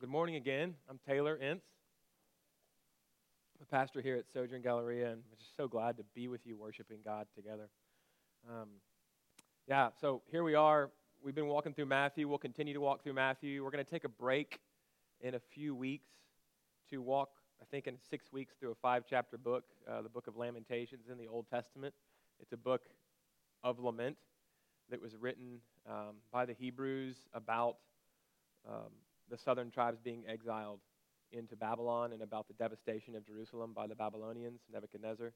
good morning again. I'm Taylor Ince, the pastor here at Sojourn Galleria, and I'm just so glad to be with you worshiping God together. Um, yeah, so here we are. We've been walking through Matthew. We'll continue to walk through Matthew. We're going to take a break in a few weeks to walk, I think, in six weeks through a five chapter book, uh, the book of Lamentations in the Old Testament. It's a book of lament that was written um, by the Hebrews about um, the southern tribes being exiled into Babylon and about the devastation of Jerusalem by the Babylonians, Nebuchadnezzar.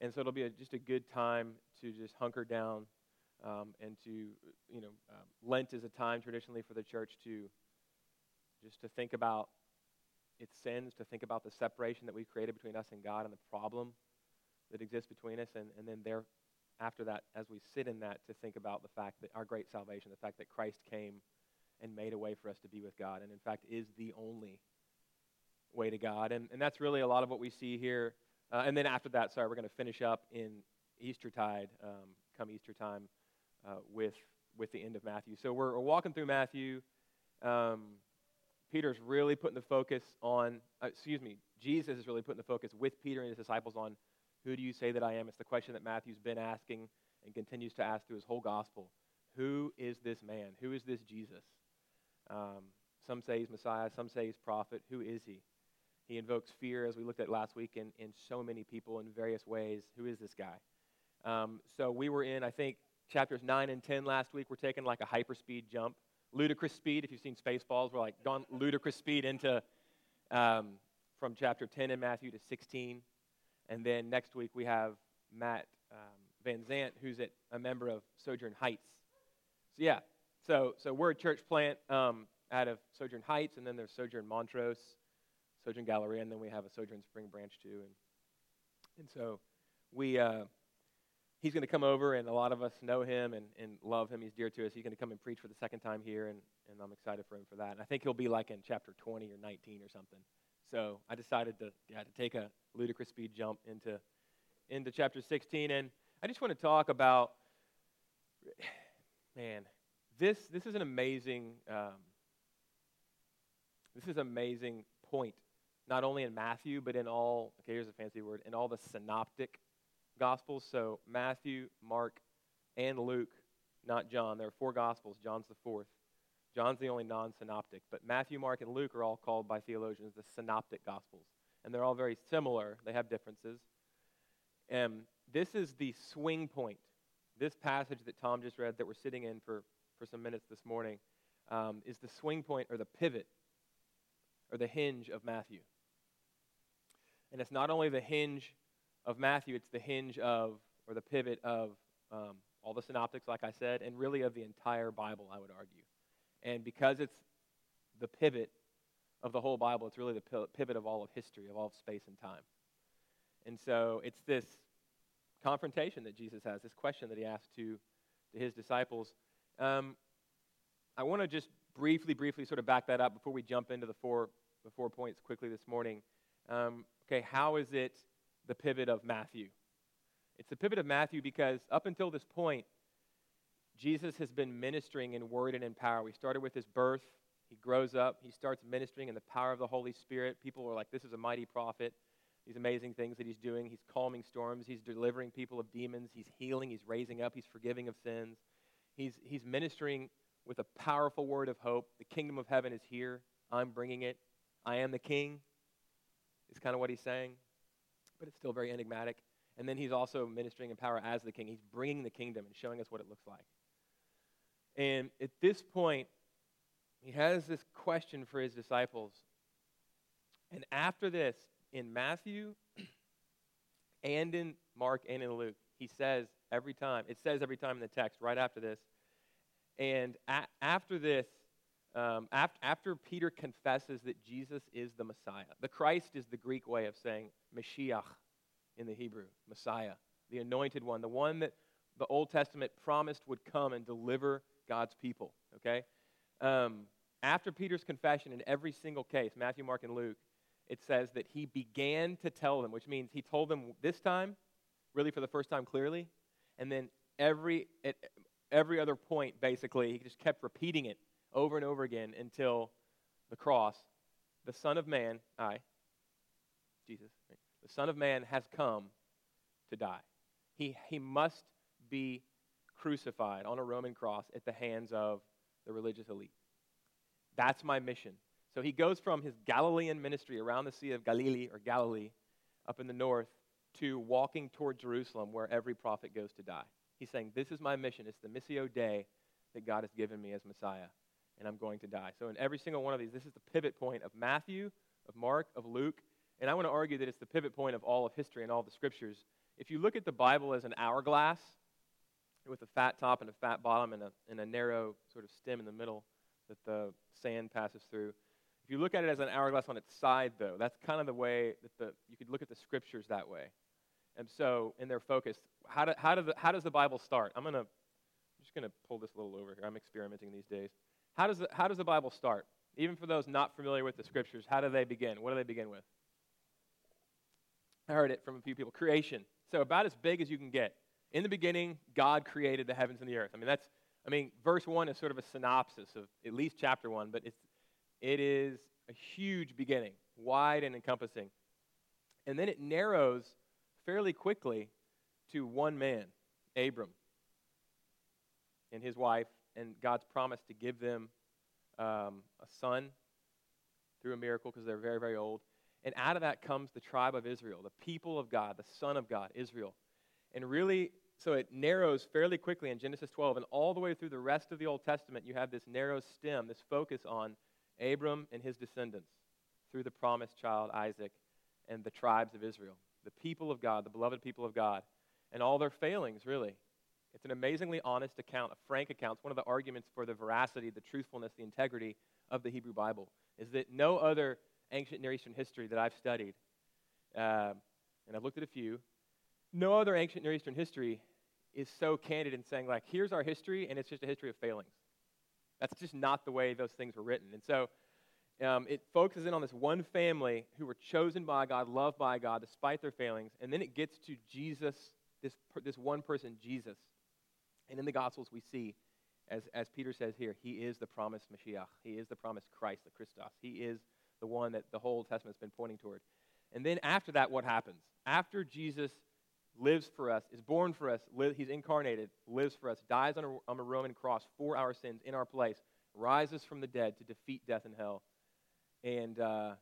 And so it'll be a, just a good time to just hunker down um, and to, you know, uh, Lent is a time traditionally for the church to just to think about its sins, to think about the separation that we've created between us and God and the problem that exists between us, and, and then there, after that, as we sit in that, to think about the fact that our great salvation, the fact that Christ came and made a way for us to be with God, and in fact is the only way to God. And, and that's really a lot of what we see here. Uh, and then after that, sorry, we're going to finish up in Eastertide, um, come Easter time, uh, with, with the end of Matthew. So we're, we're walking through Matthew. Um, Peter's really putting the focus on, uh, excuse me, Jesus is really putting the focus with Peter and his disciples on who do you say that I am? It's the question that Matthew's been asking and continues to ask through his whole gospel. Who is this man? Who is this Jesus? Um, some say he's Messiah, some say he's prophet. Who is he? He invokes fear, as we looked at last week, in, in so many people in various ways. Who is this guy? Um, so we were in, I think, chapters 9 and 10 last week. We're taking like a hyperspeed jump. Ludicrous speed, if you've seen Spaceballs, we're like gone ludicrous speed into um, from chapter 10 in Matthew to 16. And then next week we have Matt um, Van Zant, who's at, a member of Sojourn Heights. So, yeah, so, so we're a church plant um, out of Sojourn Heights, and then there's Sojourn Montrose, Sojourn Galleria, and then we have a Sojourn Spring Branch too. And, and so we, uh, he's going to come over, and a lot of us know him and, and love him. He's dear to us. He's going to come and preach for the second time here, and, and I'm excited for him for that. And I think he'll be like in chapter 20 or 19 or something. So I decided to, yeah, to take a ludicrous speed jump into, into chapter 16. And I just want to talk about, man, this, this is an amazing, um, this is amazing point, not only in Matthew, but in all, okay, here's a fancy word, in all the synoptic gospels. So Matthew, Mark, and Luke, not John. There are four gospels. John's the fourth. John's the only non synoptic. But Matthew, Mark, and Luke are all called by theologians the synoptic gospels. And they're all very similar, they have differences. And this is the swing point. This passage that Tom just read that we're sitting in for for some minutes this morning um, is the swing point or the pivot or the hinge of Matthew. And it's not only the hinge of Matthew, it's the hinge of, or the pivot of um, all the synoptics, like I said, and really of the entire Bible, I would argue. And because it's the pivot of the whole Bible, it's really the pivot of all of history, of all of space and time. And so it's this confrontation that Jesus has, this question that he asks to, to his disciples um, I want to just briefly, briefly sort of back that up before we jump into the four, the four points quickly this morning. Um, okay, how is it the pivot of Matthew? It's the pivot of Matthew because up until this point, Jesus has been ministering in word and in power. We started with his birth. He grows up. He starts ministering in the power of the Holy Spirit. People are like, this is a mighty prophet. These amazing things that he's doing. He's calming storms. He's delivering people of demons. He's healing. He's raising up. He's forgiving of sins. He's, he's ministering with a powerful word of hope. The kingdom of heaven is here. I'm bringing it. I am the king, is kind of what he's saying, but it's still very enigmatic. And then he's also ministering in power as the king. He's bringing the kingdom and showing us what it looks like. And at this point, he has this question for his disciples. And after this, in Matthew and in Mark and in Luke, he says every time, it says every time in the text right after this, and a- after this, um, after, after Peter confesses that Jesus is the Messiah, the Christ is the Greek way of saying Mashiach in the Hebrew, Messiah, the anointed one, the one that the Old Testament promised would come and deliver God's people, okay? Um, after Peter's confession in every single case, Matthew, Mark, and Luke, it says that he began to tell them, which means he told them this time, really for the first time clearly, and then every, at every other point, basically, he just kept repeating it over and over again until the cross, the Son of Man, I, Jesus, the Son of Man has come to die. He, he must be crucified on a Roman cross at the hands of the religious elite. That's my mission. So he goes from his Galilean ministry around the Sea of Galilee or Galilee up in the north to walking toward Jerusalem where every prophet goes to die. He's saying, This is my mission. It's the Missio Dei that God has given me as Messiah, and I'm going to die. So, in every single one of these, this is the pivot point of Matthew, of Mark, of Luke, and I want to argue that it's the pivot point of all of history and all the scriptures. If you look at the Bible as an hourglass with a fat top and a fat bottom and a, and a narrow sort of stem in the middle that the sand passes through, if you look at it as an hourglass on its side, though, that's kind of the way that the, you could look at the scriptures that way. And so, in their focus, how, do, how, do the, how does the Bible start? I'm, gonna, I'm just going to pull this a little over here. I'm experimenting these days. How does, the, how does the Bible start? Even for those not familiar with the scriptures, how do they begin? What do they begin with? I heard it from a few people. Creation. So, about as big as you can get. In the beginning, God created the heavens and the earth. I mean, that's, I mean, verse 1 is sort of a synopsis of at least chapter 1, but it's, it is a huge beginning, wide and encompassing. And then it narrows fairly quickly to one man, Abram, and his wife, and God's promise to give them um, a son through a miracle because they're very, very old. And out of that comes the tribe of Israel, the people of God, the Son of God, Israel. And really, so it narrows fairly quickly in Genesis 12, and all the way through the rest of the Old Testament, you have this narrow stem, this focus on Abram and his descendants through the promised child Isaac and the tribes of Israel, the people of God, the beloved people of God, and all their failings, really. It's an amazingly honest account, a frank account. It's one of the arguments for the veracity, the truthfulness, the integrity of the Hebrew Bible, is that no other ancient Near Eastern history that I've studied, uh, and I've looked at a few, no other ancient Near Eastern history is so candid in saying, like, here's our history, and it's just a history of failings. That's just not the way those things were written. And so um, it focuses in on this one family who were chosen by God, loved by God, despite their failings. And then it gets to Jesus, this, this one person, Jesus. And in the Gospels, we see, as, as Peter says here, he is the promised Mashiach. He is the promised Christ, the Christos. He is the one that the whole Testament's been pointing toward. And then after that, what happens? After Jesus lives for us, is born for us, li- he's incarnated, lives for us, dies on a, on a Roman cross for our sins in our place, rises from the dead to defeat death and hell, and, uh,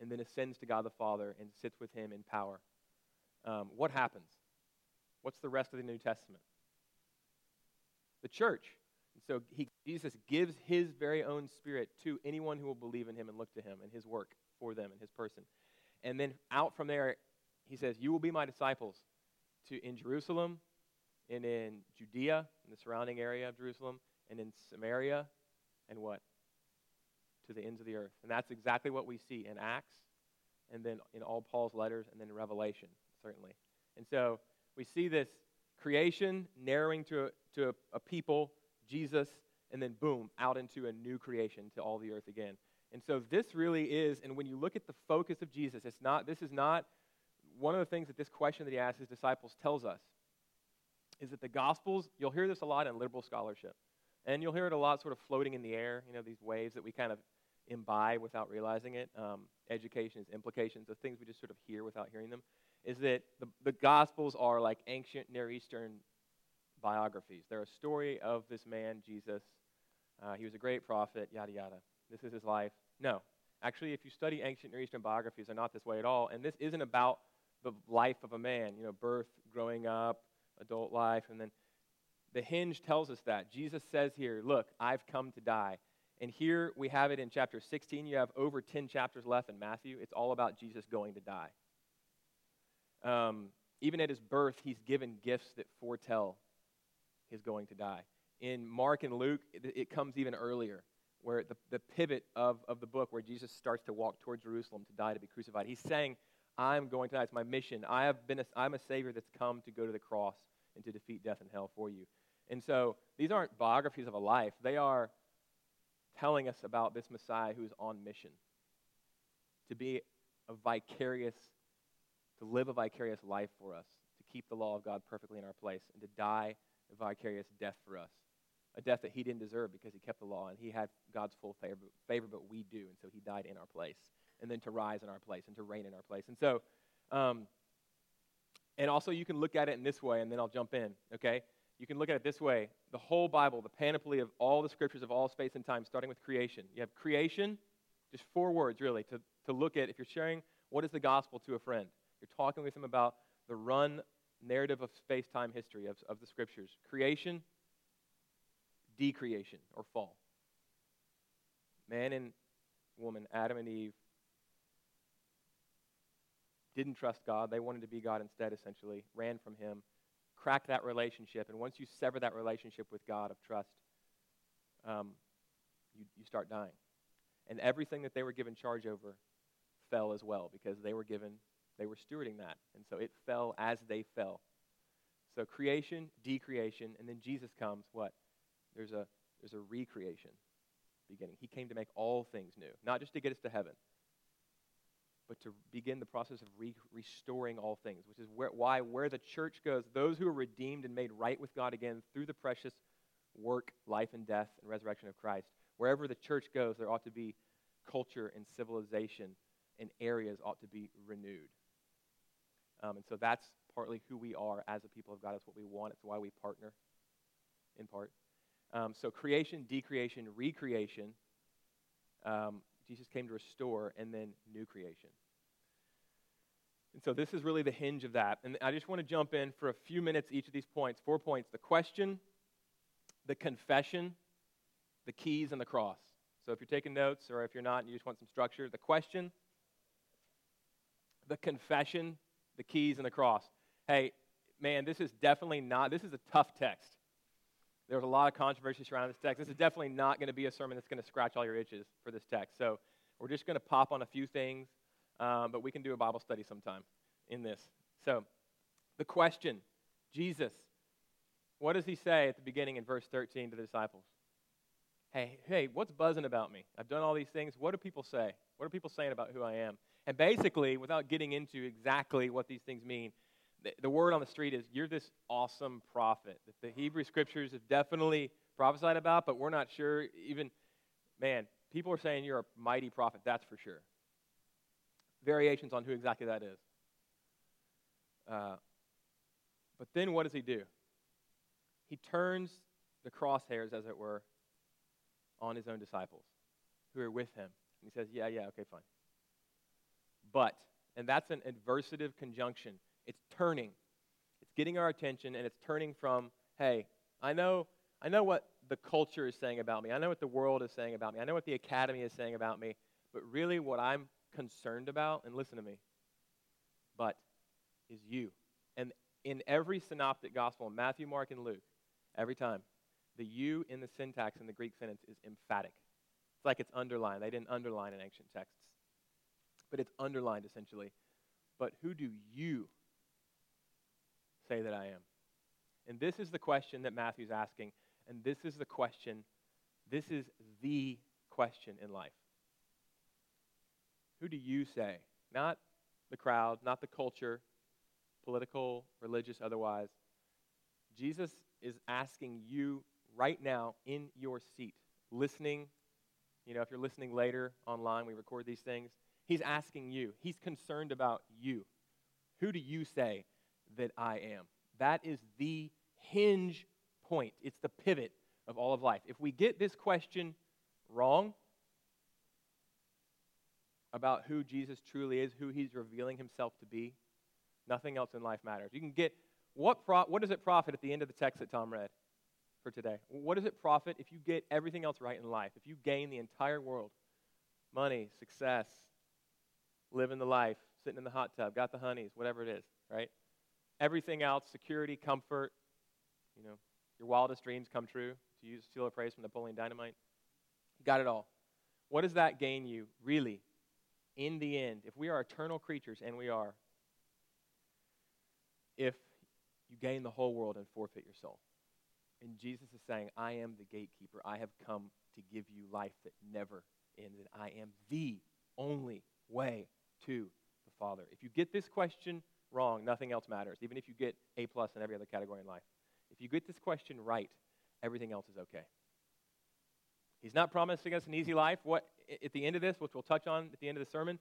and then ascends to God the Father and sits with him in power. Um, what happens? What's the rest of the New Testament? The church. And so he, Jesus gives his very own spirit to anyone who will believe in him and look to him and his work for them and his person. And then out from there, he says, You will be my disciples to in Jerusalem and in Judea, in the surrounding area of Jerusalem, and in Samaria, and what? To the ends of the earth. And that's exactly what we see in Acts, and then in all Paul's letters, and then in Revelation, certainly. And so we see this creation narrowing to a, to a, a people, Jesus, and then boom, out into a new creation to all the earth again. And so this really is, and when you look at the focus of Jesus, it's not, this is not one of the things that this question that he asks his disciples tells us is that the Gospels, you'll hear this a lot in liberal scholarship, and you'll hear it a lot sort of floating in the air, you know, these waves that we kind of imbibe without realizing it. Um, education is implications of things we just sort of hear without hearing them. Is that the, the Gospels are like ancient Near Eastern biographies. They're a story of this man, Jesus. Uh, he was a great prophet, yada, yada. This is his life. No. Actually, if you study ancient Near Eastern biographies, they're not this way at all. And this isn't about the life of a man, you know, birth, growing up, adult life, and then the hinge tells us that. Jesus says here, Look, I've come to die. And here we have it in chapter 16. You have over 10 chapters left in Matthew. It's all about Jesus going to die. Um, even at his birth, he's given gifts that foretell his going to die. In Mark and Luke, it, it comes even earlier, where the, the pivot of, of the book, where Jesus starts to walk toward Jerusalem to die, to be crucified. He's saying, I'm going tonight. It's my mission. I have been a, I'm a Savior that's come to go to the cross and to defeat death and hell for you. And so these aren't biographies of a life. They are telling us about this Messiah who is on mission to be a vicarious, to live a vicarious life for us, to keep the law of God perfectly in our place, and to die a vicarious death for us. a death that he didn't deserve because he kept the law and he had God's full favor, favor but we do. And so he died in our place. And then to rise in our place and to reign in our place. And so, um, and also you can look at it in this way, and then I'll jump in, okay? You can look at it this way the whole Bible, the panoply of all the scriptures of all space and time, starting with creation. You have creation, just four words really, to, to look at if you're sharing what is the gospel to a friend. You're talking with them about the run narrative of space time history of, of the scriptures creation, decreation, or fall. Man and woman, Adam and Eve, didn't trust God. They wanted to be God instead, essentially, ran from Him, cracked that relationship. And once you sever that relationship with God of trust, um, you, you start dying. And everything that they were given charge over fell as well because they were given, they were stewarding that. And so it fell as they fell. So creation, decreation, and then Jesus comes, what? There's a, there's a recreation beginning. He came to make all things new, not just to get us to heaven, but to begin the process of re- restoring all things, which is where, why where the church goes, those who are redeemed and made right with God again through the precious work, life, and death and resurrection of Christ, wherever the church goes, there ought to be culture and civilization and areas ought to be renewed. Um, and so that's partly who we are as a people of God. It's what we want. It's why we partner, in part. Um, so creation, decreation, recreation. Um, Jesus came to restore, and then new creation. And so this is really the hinge of that. And I just want to jump in for a few minutes each of these points. Four points the question, the confession, the keys, and the cross. So if you're taking notes or if you're not and you just want some structure, the question, the confession, the keys, and the cross. Hey, man, this is definitely not, this is a tough text. There was a lot of controversy surrounding this text. This is definitely not going to be a sermon that's going to scratch all your itches for this text. So we're just going to pop on a few things, um, but we can do a Bible study sometime in this. So the question Jesus, what does he say at the beginning in verse 13 to the disciples? Hey, hey, what's buzzing about me? I've done all these things. What do people say? What are people saying about who I am? And basically, without getting into exactly what these things mean, the, the word on the street is you're this awesome prophet that the Hebrew scriptures have definitely prophesied about, but we're not sure even, man, people are saying you're a mighty prophet, that's for sure. Variations on who exactly that is. Uh, but then what does he do? He turns the crosshairs, as it were, on his own disciples who are with him. And he says, Yeah, yeah, okay, fine. But, and that's an adversative conjunction. It's turning. It's getting our attention and it's turning from, hey, I know, I know what the culture is saying about me. I know what the world is saying about me. I know what the academy is saying about me. But really, what I'm concerned about, and listen to me, but is you. And in every synoptic gospel, Matthew, Mark, and Luke, every time, the you in the syntax in the Greek sentence is emphatic. It's like it's underlined. They didn't underline in ancient texts, but it's underlined essentially. But who do you say that I am? And this is the question that Matthew's asking, and this is the question, this is the question in life. Who do you say? Not the crowd, not the culture, political, religious, otherwise. Jesus is asking you right now in your seat, listening. You know, if you're listening later online, we record these things. He's asking you, he's concerned about you. Who do you say that I am? That is the hinge point. It's the pivot of all of life. If we get this question wrong about who Jesus truly is, who he's revealing himself to be, nothing else in life matters. You can get what, pro- what does it profit at the end of the text that Tom read for today? What does it profit if you get everything else right in life? If you gain the entire world money, success, living the life, sitting in the hot tub, got the honeys, whatever it is, right? Everything else, security, comfort, you know, your wildest dreams come true, to use steal a phrase from Napoleon Dynamite. You got it all. What does that gain you, really, in the end? If we are eternal creatures, and we are, if you gain the whole world and forfeit your soul. And Jesus is saying, I am the gatekeeper. I have come to give you life that never ends, and I am the only way to the Father. If you get this question wrong, nothing else matters, even if you get A plus in every other category in life. If you get this question right, everything else is okay. He's not promising us an easy life. What at the end of this, which we'll touch on at the end of the sermon,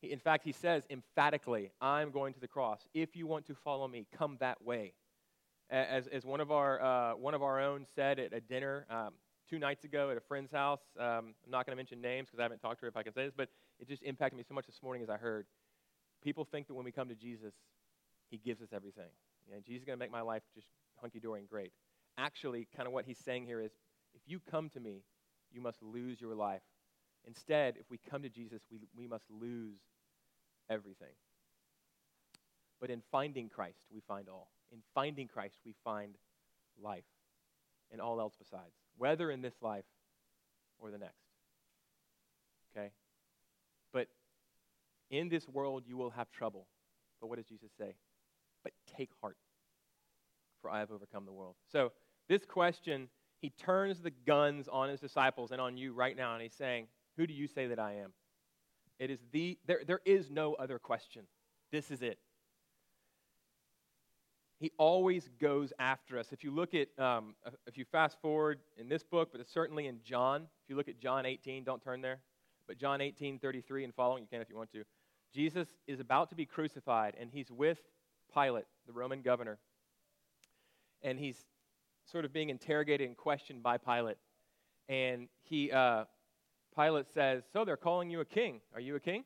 he, in fact, he says emphatically, "I'm going to the cross. If you want to follow me, come that way." As, as one of our uh, one of our own said at a dinner um, two nights ago at a friend's house. Um, I'm not going to mention names because I haven't talked to her if I can say this, but it just impacted me so much this morning as I heard. People think that when we come to Jesus, He gives us everything. You know, Jesus is going to make my life just hunky dory and great. Actually, kind of what He's saying here is, if you come to me, you must lose your life. Instead, if we come to Jesus, we, we must lose everything. But in finding Christ, we find all. In finding Christ, we find life and all else besides, whether in this life or the next. Okay? In this world, you will have trouble. But what does Jesus say? But take heart, for I have overcome the world. So, this question, he turns the guns on his disciples and on you right now, and he's saying, Who do you say that I am? It is the, there, there is no other question. This is it. He always goes after us. If you look at, um, if you fast forward in this book, but certainly in John, if you look at John 18, don't turn there, but John 18, 33 and following, you can if you want to. Jesus is about to be crucified, and he's with Pilate, the Roman governor. And he's sort of being interrogated and questioned by Pilate. And he, uh, Pilate says, So they're calling you a king. Are you a king?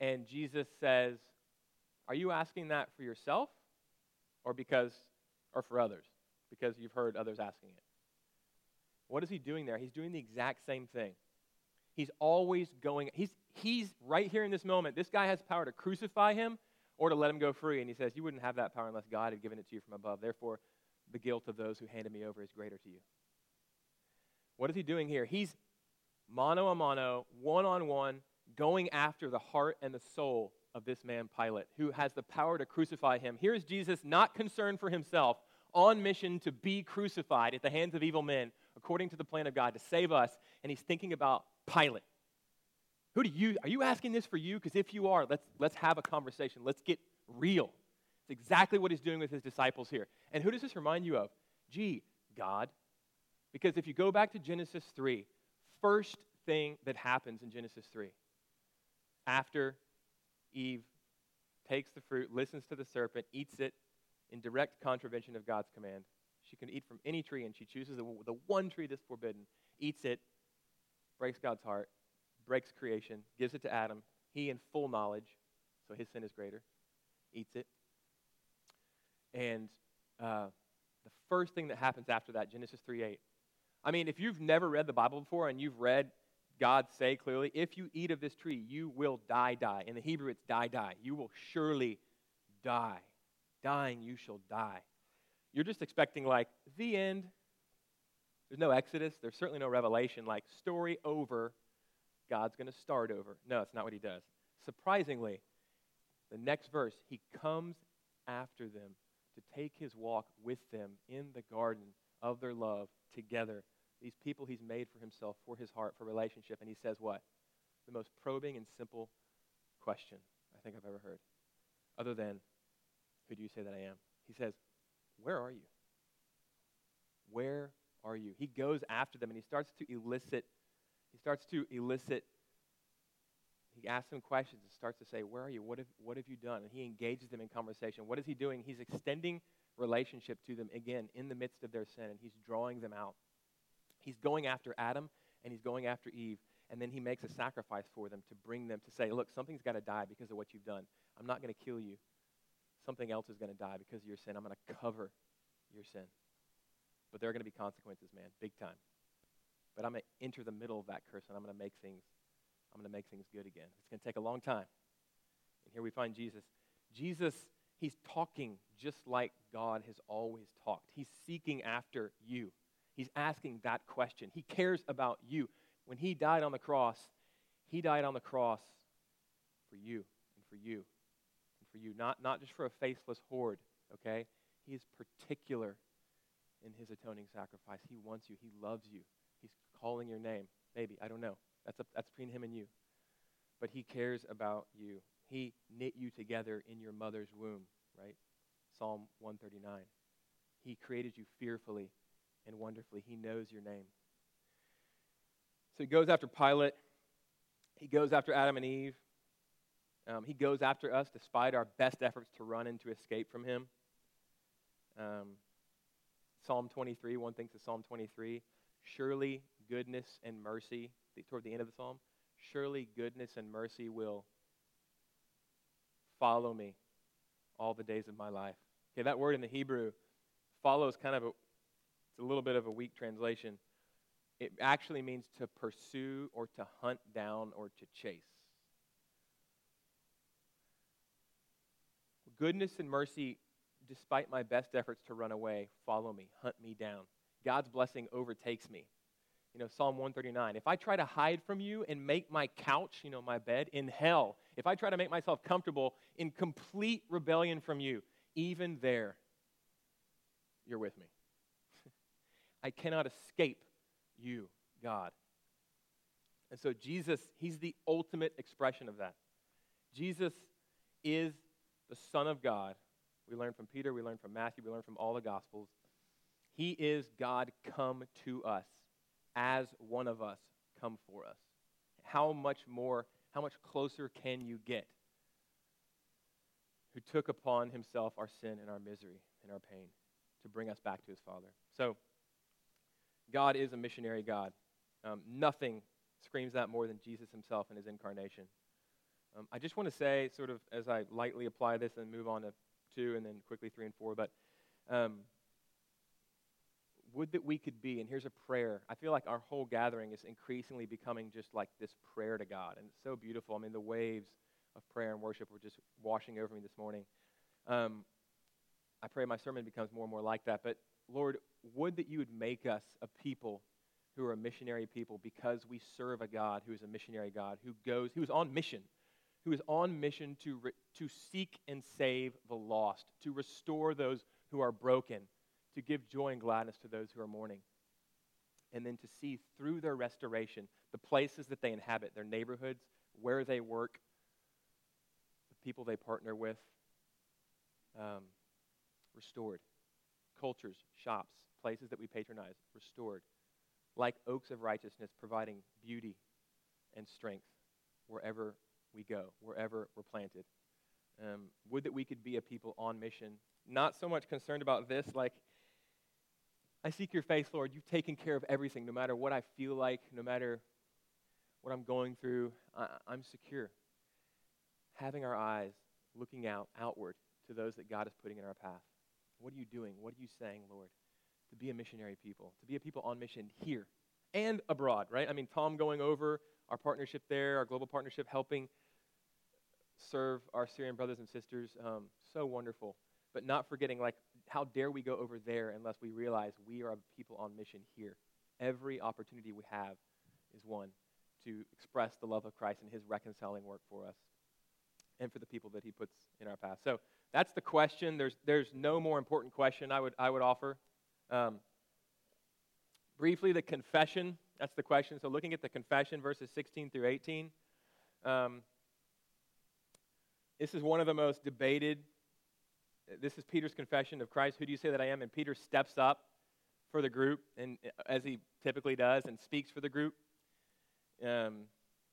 And Jesus says, Are you asking that for yourself or because or for others? Because you've heard others asking it. What is he doing there? He's doing the exact same thing. He's always going, he's, he's right here in this moment. This guy has power to crucify him or to let him go free. And he says, You wouldn't have that power unless God had given it to you from above. Therefore, the guilt of those who handed me over is greater to you. What is he doing here? He's mano a mano, one on one, going after the heart and the soul of this man, Pilate, who has the power to crucify him. Here's Jesus, not concerned for himself, on mission to be crucified at the hands of evil men, according to the plan of God, to save us. And he's thinking about Pilate. Who do you, are you asking this for you? Because if you are, let's, let's have a conversation. Let's get real. It's exactly what he's doing with his disciples here. And who does this remind you of? Gee, God. Because if you go back to Genesis 3, first thing that happens in Genesis 3, after Eve takes the fruit, listens to the serpent, eats it in direct contravention of God's command. She can eat from any tree, and she chooses the, the one tree that's forbidden, eats it, breaks God's heart, breaks creation, gives it to Adam. He, in full knowledge, so his sin is greater, eats it. And uh, the first thing that happens after that, Genesis 3 8. I mean, if you've never read the Bible before and you've read God say clearly, if you eat of this tree, you will die, die. In the Hebrew, it's die, die. You will surely die. Dying, you shall die. You're just expecting, like, the end. There's no Exodus. There's certainly no revelation. Like, story over. God's going to start over. No, it's not what he does. Surprisingly, the next verse, he comes after them to take his walk with them in the garden of their love together these people he's made for himself, for his heart, for relationship. And he says what? The most probing and simple question I think I've ever heard. Other than, who do you say that I am? He says, Where are you? Where are you? He goes after them and he starts to elicit, he starts to elicit, he asks them questions and starts to say, Where are you? What have, what have you done? And he engages them in conversation. What is he doing? He's extending relationship to them again in the midst of their sin and he's drawing them out. He's going after Adam and he's going after Eve. And then he makes a sacrifice for them to bring them to say, look, something's got to die because of what you've done. I'm not going to kill you. Something else is going to die because of your sin. I'm going to cover your sin. But there are going to be consequences, man, big time. But I'm going to enter the middle of that curse and I'm going to make things I'm going to make things good again. It's going to take a long time. And here we find Jesus. Jesus, he's talking just like God has always talked. He's seeking after you. He's asking that question. He cares about you. When he died on the cross, he died on the cross for you and for you and for you, not, not just for a faceless horde, okay? He is particular in his atoning sacrifice. He wants you, he loves you. He's calling your name. Maybe, I don't know. That's, a, that's between him and you. But he cares about you. He knit you together in your mother's womb, right? Psalm 139. He created you fearfully and wonderfully. He knows your name. So he goes after Pilate. He goes after Adam and Eve. Um, he goes after us despite our best efforts to run and to escape from him. Um, Psalm 23, one thinks of Psalm 23. Surely goodness and mercy, toward the end of the psalm, surely goodness and mercy will follow me all the days of my life. Okay, that word in the Hebrew follows kind of a, it's a little bit of a weak translation. It actually means to pursue or to hunt down or to chase. Goodness and mercy, despite my best efforts to run away, follow me, hunt me down. God's blessing overtakes me. You know, Psalm 139. If I try to hide from you and make my couch, you know, my bed, in hell, if I try to make myself comfortable in complete rebellion from you, even there, you're with me. I cannot escape you, God. And so Jesus, he's the ultimate expression of that. Jesus is the Son of God. We learn from Peter, we learn from Matthew, we learn from all the Gospels. He is God come to us as one of us come for us. How much more, how much closer can you get? Who took upon himself our sin and our misery and our pain to bring us back to his Father. So, God is a missionary God. Um, nothing screams that more than Jesus himself in his incarnation. Um, I just want to say, sort of, as I lightly apply this and move on to two and then quickly three and four, but um, would that we could be, and here's a prayer. I feel like our whole gathering is increasingly becoming just like this prayer to God, and it's so beautiful. I mean, the waves of prayer and worship were just washing over me this morning. Um, I pray my sermon becomes more and more like that, but Lord, would that you would make us a people who are a missionary people because we serve a God who is a missionary God, who goes, who is on mission, who is on mission to, re, to seek and save the lost, to restore those who are broken, to give joy and gladness to those who are mourning, and then to see through their restoration the places that they inhabit, their neighborhoods, where they work, the people they partner with, um, restored. Cultures, shops, places that we patronize, restored, like oaks of righteousness, providing beauty and strength wherever we go, wherever we're planted. Um, would that we could be a people on mission, not so much concerned about this, like, I seek your face, Lord. You've taken care of everything, no matter what I feel like, no matter what I'm going through, I, I'm secure. Having our eyes looking out, outward to those that God is putting in our path. What are you doing? What are you saying, Lord? To be a missionary people, to be a people on mission here and abroad, right? I mean, Tom going over our partnership there, our global partnership, helping serve our Syrian brothers and sisters. Um, so wonderful. But not forgetting, like, how dare we go over there unless we realize we are a people on mission here? Every opportunity we have is one to express the love of Christ and his reconciling work for us and for the people that he puts in our path. So, that's the question. There's, there's no more important question I would, I would offer. Um, briefly, the confession. That's the question. So, looking at the confession, verses 16 through 18. Um, this is one of the most debated. This is Peter's confession of Christ. Who do you say that I am? And Peter steps up for the group, and as he typically does, and speaks for the group, um,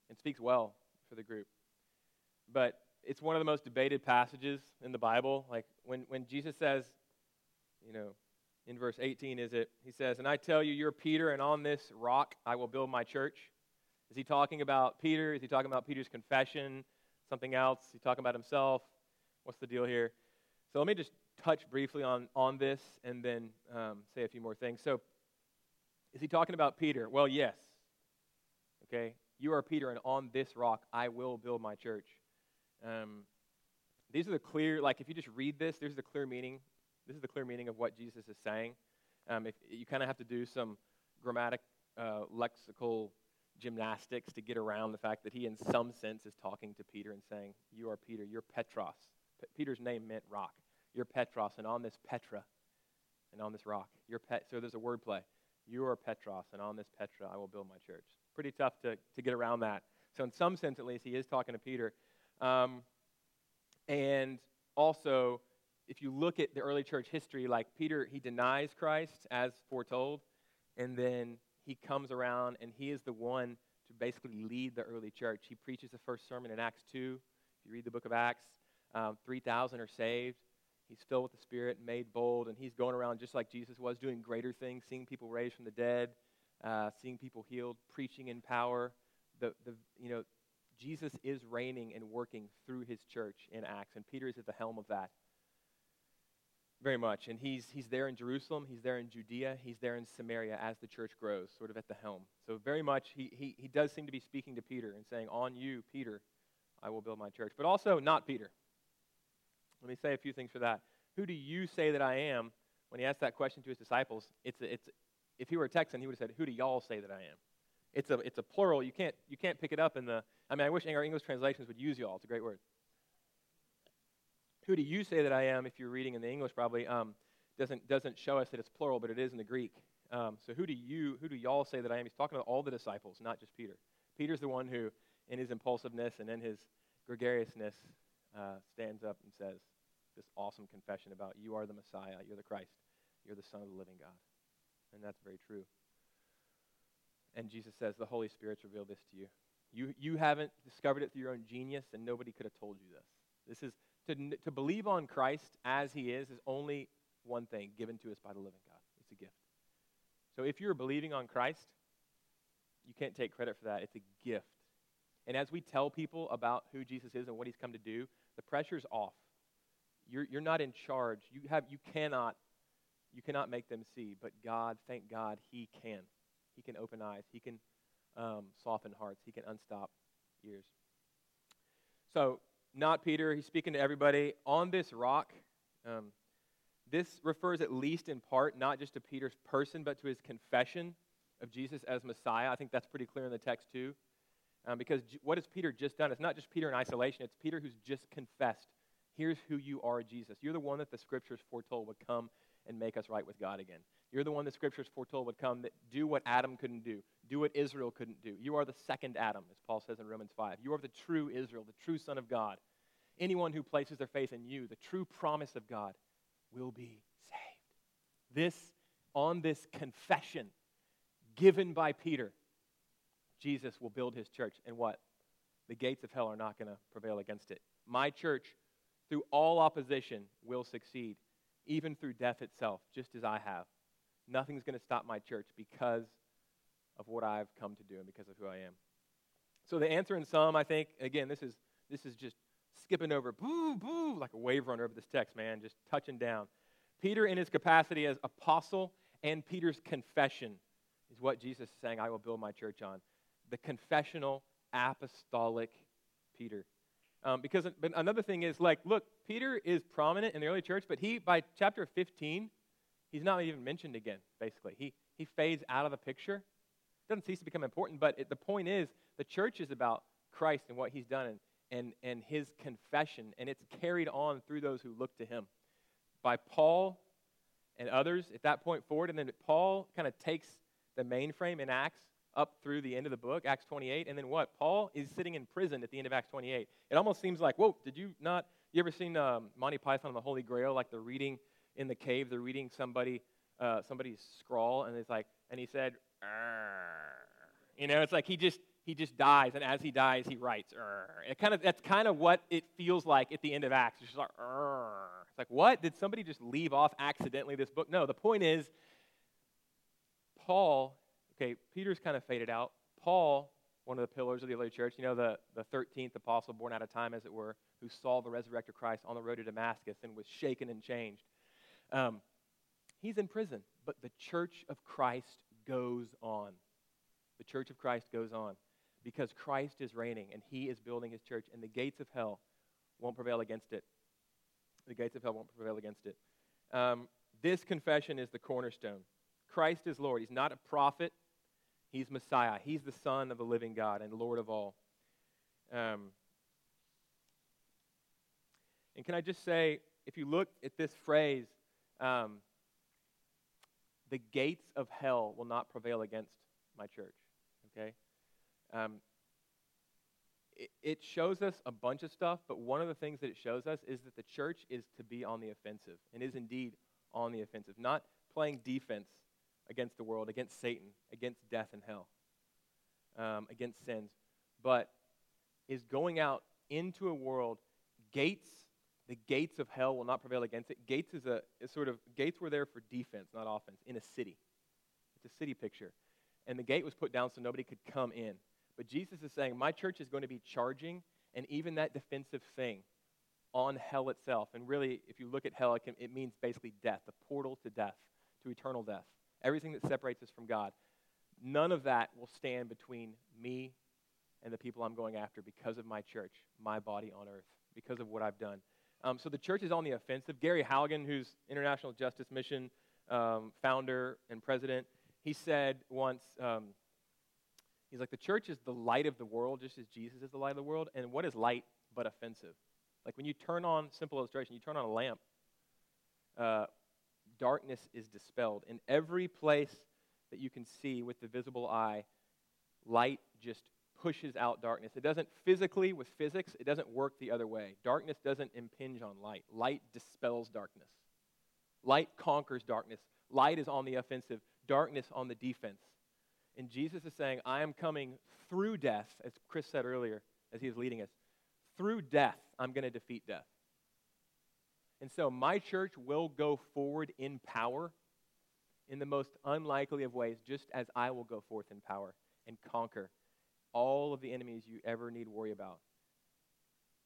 and speaks well for the group. But it's one of the most debated passages in the Bible. Like when, when Jesus says, you know, in verse 18, is it? He says, And I tell you, you're Peter, and on this rock I will build my church. Is he talking about Peter? Is he talking about Peter's confession? Something else? Is he talking about himself? What's the deal here? So let me just touch briefly on, on this and then um, say a few more things. So, is he talking about Peter? Well, yes. Okay? You are Peter, and on this rock I will build my church. Um, these are the clear, like if you just read this, there's the clear meaning. This is the clear meaning of what Jesus is saying. Um, if you kind of have to do some grammatic, uh, lexical gymnastics to get around the fact that he, in some sense, is talking to Peter and saying, "You are Peter. You're Petros." P- Peter's name meant rock. You're Petros, and on this Petra, and on this rock, you're Pet. So there's a wordplay. You are Petros, and on this Petra I will build my church. Pretty tough to, to get around that. So in some sense, at least, he is talking to Peter. Um, and also, if you look at the early church history, like Peter, he denies Christ as foretold, and then he comes around and he is the one to basically lead the early church. He preaches the first sermon in Acts 2. If you read the book of Acts, um, 3,000 are saved. He's filled with the Spirit, made bold, and he's going around just like Jesus was, doing greater things, seeing people raised from the dead, uh, seeing people healed, preaching in power. The, the, you know, Jesus is reigning and working through his church in Acts, and Peter is at the helm of that very much. And he's, he's there in Jerusalem, he's there in Judea, he's there in Samaria as the church grows, sort of at the helm. So, very much, he, he, he does seem to be speaking to Peter and saying, On you, Peter, I will build my church. But also, not Peter. Let me say a few things for that. Who do you say that I am? When he asked that question to his disciples, it's, a, it's if he were a Texan, he would have said, Who do y'all say that I am? It's a, it's a plural. You can't, you can't pick it up in the. I mean, I wish our English translations would use y'all. It's a great word. Who do you say that I am? If you're reading in the English, probably um, doesn't doesn't show us that it's plural, but it is in the Greek. Um, so who do you, who do y'all say that I am? He's talking about all the disciples, not just Peter. Peter's the one who, in his impulsiveness and in his gregariousness, uh, stands up and says this awesome confession about you are the Messiah, you're the Christ, you're the Son of the living God, and that's very true. And Jesus says the Holy Spirit's revealed this to you. You you haven't discovered it through your own genius, and nobody could have told you this. This is to, to believe on Christ as he is, is only one thing given to us by the living God. It's a gift. So if you're believing on Christ, you can't take credit for that. It's a gift. And as we tell people about who Jesus is and what he's come to do, the pressure's off. You're, you're not in charge. You, have, you, cannot, you cannot make them see, but God, thank God, he can. He can open eyes. He can um, soften hearts. He can unstop ears. So not Peter. He's speaking to everybody. On this rock, um, this refers at least in part not just to Peter's person, but to his confession of Jesus as Messiah. I think that's pretty clear in the text, too. Um, because what has Peter just done? It's not just Peter in isolation, it's Peter who's just confessed. Here's who you are, Jesus. You're the one that the scriptures foretold would come and make us right with God again. You're the one the scriptures foretold would come that do what Adam couldn't do, do what Israel couldn't do. You are the second Adam, as Paul says in Romans 5. You are the true Israel, the true Son of God. Anyone who places their faith in you, the true promise of God, will be saved. This, on this confession given by Peter, Jesus will build his church. And what? The gates of hell are not going to prevail against it. My church, through all opposition, will succeed, even through death itself, just as I have. Nothing's going to stop my church because of what I've come to do and because of who I am. So the answer in some, I think, again, this is this is just skipping over, boo, boo, like a wave runner over this text, man, just touching down. Peter, in his capacity as apostle, and Peter's confession is what Jesus is saying, I will build my church on. The confessional, apostolic Peter. Um, because but another thing is, like, look, Peter is prominent in the early church, but he, by chapter 15, he's not even mentioned again, basically. He, he fades out of the picture. Doesn't cease to become important, but it, the point is, the church is about Christ and what he's done. And, and, and his confession, and it's carried on through those who look to him by Paul and others at that point forward. And then Paul kind of takes the mainframe in Acts up through the end of the book, Acts 28. And then what? Paul is sitting in prison at the end of Acts 28. It almost seems like, whoa, did you not? You ever seen um, Monty Python and the Holy Grail? Like they're reading in the cave, they're reading somebody, uh, somebody's scrawl, and it's like, and he said, you know, it's like he just he just dies, and as he dies, he writes. It kind of that's kind of what it feels like at the end of Acts. It's just like, it's like what? Did somebody just leave off accidentally this book? No, the point is, Paul. Okay, Peter's kind of faded out. Paul, one of the pillars of the early church, you know, the, the 13th apostle born out of time, as it were, who saw the resurrected Christ on the road to Damascus and was shaken and changed. Um, he's in prison, but the church of Christ goes on. The church of Christ goes on because Christ is reigning and he is building his church, and the gates of hell won't prevail against it. The gates of hell won't prevail against it. Um, this confession is the cornerstone. Christ is Lord. He's not a prophet, he's Messiah. He's the Son of the living God and Lord of all. Um, and can I just say, if you look at this phrase, um, the gates of hell will not prevail against my church. Okay? Um, it, it shows us a bunch of stuff, but one of the things that it shows us is that the church is to be on the offensive and is indeed on the offensive, not playing defense against the world, against Satan, against death and hell, um, against sins, but is going out into a world, gates, the gates of hell will not prevail against it. Gates is a is sort of, gates were there for defense, not offense, in a city. It's a city picture. And the gate was put down so nobody could come in. But Jesus is saying, My church is going to be charging, and even that defensive thing on hell itself. And really, if you look at hell, it, can, it means basically death, the portal to death, to eternal death. Everything that separates us from God. None of that will stand between me and the people I'm going after because of my church, my body on earth, because of what I've done. Um, so the church is on the offensive. Gary Haugen, who's International Justice Mission um, founder and president, he said once, um, he's like, the church is the light of the world, just as Jesus is the light of the world. And what is light but offensive? Like when you turn on, simple illustration, you turn on a lamp, uh, darkness is dispelled. In every place that you can see with the visible eye, light just pushes out darkness. It doesn't physically, with physics, it doesn't work the other way. Darkness doesn't impinge on light. Light dispels darkness. Light conquers darkness. Light is on the offensive, darkness on the defense. And Jesus is saying, I am coming through death, as Chris said earlier, as he is leading us. Through death, I'm going to defeat death. And so my church will go forward in power in the most unlikely of ways, just as I will go forth in power and conquer all of the enemies you ever need worry about.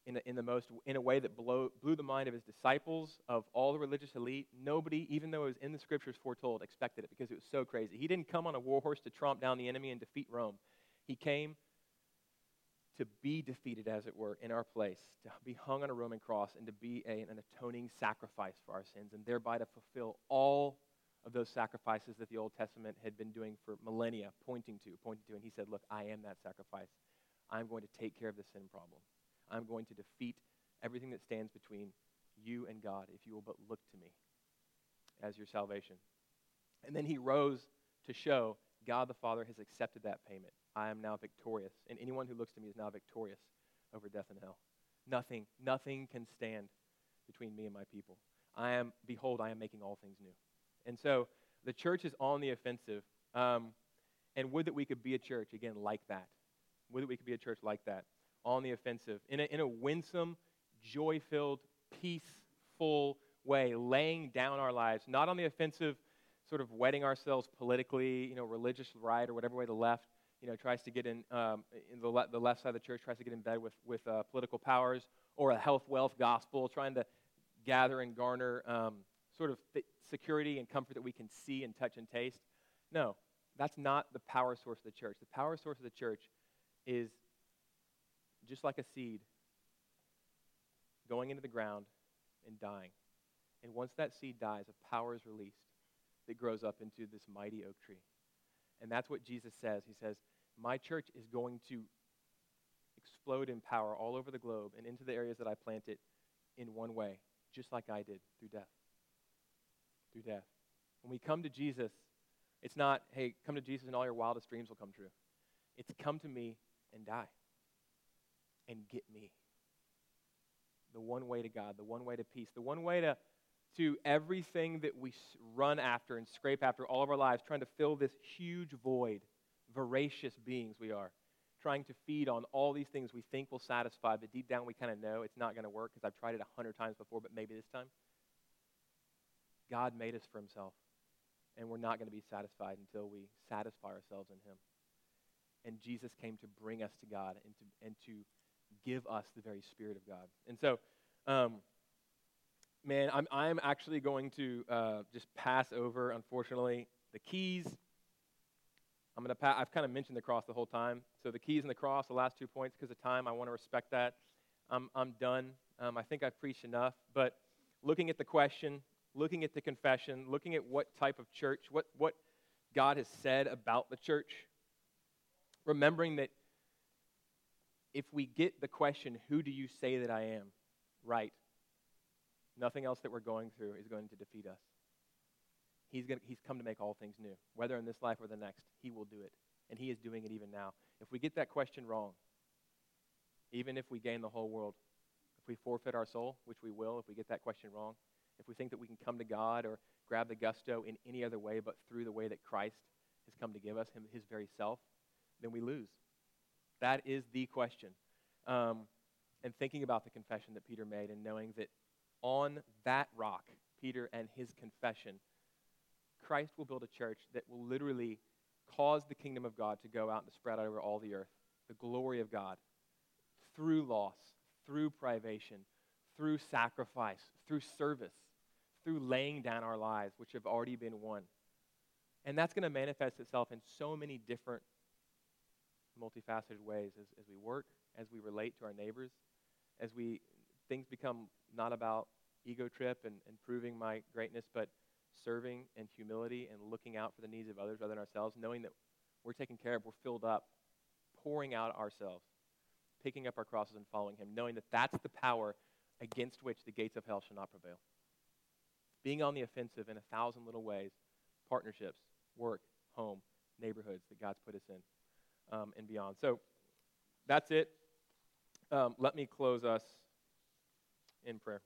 In a, in the most in a way that blow, blew the mind of his disciples, of all the religious elite. Nobody, even though it was in the scriptures foretold, expected it because it was so crazy. He didn't come on a war horse to tromp down the enemy and defeat Rome. He came to be defeated, as it were, in our place, to be hung on a Roman cross, and to be a, an atoning sacrifice for our sins, and thereby to fulfill all of those sacrifices that the Old Testament had been doing for millennia, pointing to, pointing to. And he said, Look, I am that sacrifice. I'm going to take care of the sin problem. I'm going to defeat everything that stands between you and God if you will but look to me as your salvation. And then he rose to show God the Father has accepted that payment. I am now victorious. And anyone who looks to me is now victorious over death and hell. Nothing, nothing can stand between me and my people. I am, behold, I am making all things new. And so the church is on the offensive. Um, and would that we could be a church, again, like that. Would that we could be a church like that, on the offensive, in a, in a winsome, joy filled, peaceful way, laying down our lives, not on the offensive, sort of wedding ourselves politically, you know, religious right or whatever way the left, you know, tries to get in, um, in the, le- the left side of the church tries to get in bed with, with uh, political powers, or a health, wealth gospel, trying to gather and garner um, sort of security and comfort that we can see and touch and taste. No, that's not the power source of the church. The power source of the church is just like a seed going into the ground and dying. And once that seed dies, a power is released that grows up into this mighty oak tree. And that's what Jesus says. He says, My church is going to explode in power all over the globe and into the areas that I planted in one way, just like I did through death through death. When we come to Jesus, it's not, hey, come to Jesus and all your wildest dreams will come true. It's come to me and die and get me. The one way to God, the one way to peace, the one way to, to everything that we run after and scrape after all of our lives, trying to fill this huge void, voracious beings we are, trying to feed on all these things we think will satisfy, but deep down we kind of know it's not going to work because I've tried it a hundred times before, but maybe this time. God made us for himself, and we're not going to be satisfied until we satisfy ourselves in him. And Jesus came to bring us to God and to, and to give us the very Spirit of God. And so, um, man, I'm, I'm actually going to uh, just pass over, unfortunately, the keys. I'm going to pa- I've kind of mentioned the cross the whole time. So the keys and the cross, the last two points, because of time, I want to respect that. I'm, I'm done. Um, I think I've preached enough. But looking at the question, looking at the confession, looking at what type of church, what, what God has said about the church, remembering that if we get the question, Who do you say that I am? right, nothing else that we're going through is going to defeat us. He's, gonna, he's come to make all things new. Whether in this life or the next, He will do it. And He is doing it even now. If we get that question wrong, even if we gain the whole world, if we forfeit our soul, which we will if we get that question wrong, if we think that we can come to God or grab the gusto in any other way but through the way that Christ has come to give us, him, his very self, then we lose. That is the question. Um, and thinking about the confession that Peter made and knowing that on that rock, Peter and his confession, Christ will build a church that will literally cause the kingdom of God to go out and spread out over all the earth. The glory of God through loss, through privation, through sacrifice, through service, through laying down our lives, which have already been won. And that's going to manifest itself in so many different, multifaceted ways as, as we work, as we relate to our neighbors, as we things become not about ego trip and, and proving my greatness, but serving and humility and looking out for the needs of others rather than ourselves, knowing that we're taken care of, we're filled up, pouring out ourselves, picking up our crosses and following Him, knowing that that's the power against which the gates of hell shall not prevail. Being on the offensive in a thousand little ways, partnerships, work, home, neighborhoods that God's put us in, um, and beyond. So that's it. Um, let me close us in prayer.